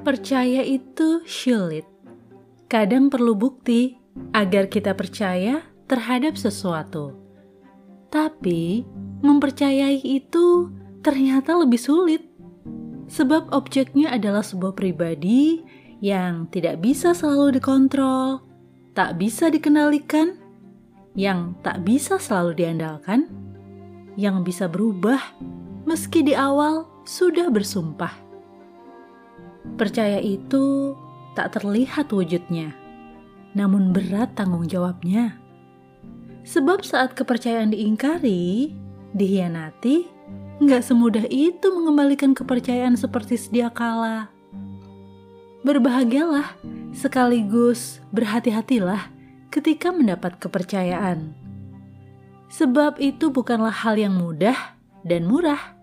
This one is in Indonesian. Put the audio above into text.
Percaya itu sulit. Kadang perlu bukti agar kita percaya terhadap sesuatu. Tapi mempercayai itu ternyata lebih sulit. Sebab objeknya adalah sebuah pribadi yang tidak bisa selalu dikontrol, tak bisa dikendalikan, yang tak bisa selalu diandalkan, yang bisa berubah meski di awal sudah bersumpah. Percaya itu tak terlihat wujudnya, namun berat tanggung jawabnya. Sebab saat kepercayaan diingkari, dihianati, nggak semudah itu mengembalikan kepercayaan seperti sedia kala. Berbahagialah, sekaligus berhati-hatilah ketika mendapat kepercayaan. Sebab itu bukanlah hal yang mudah dan murah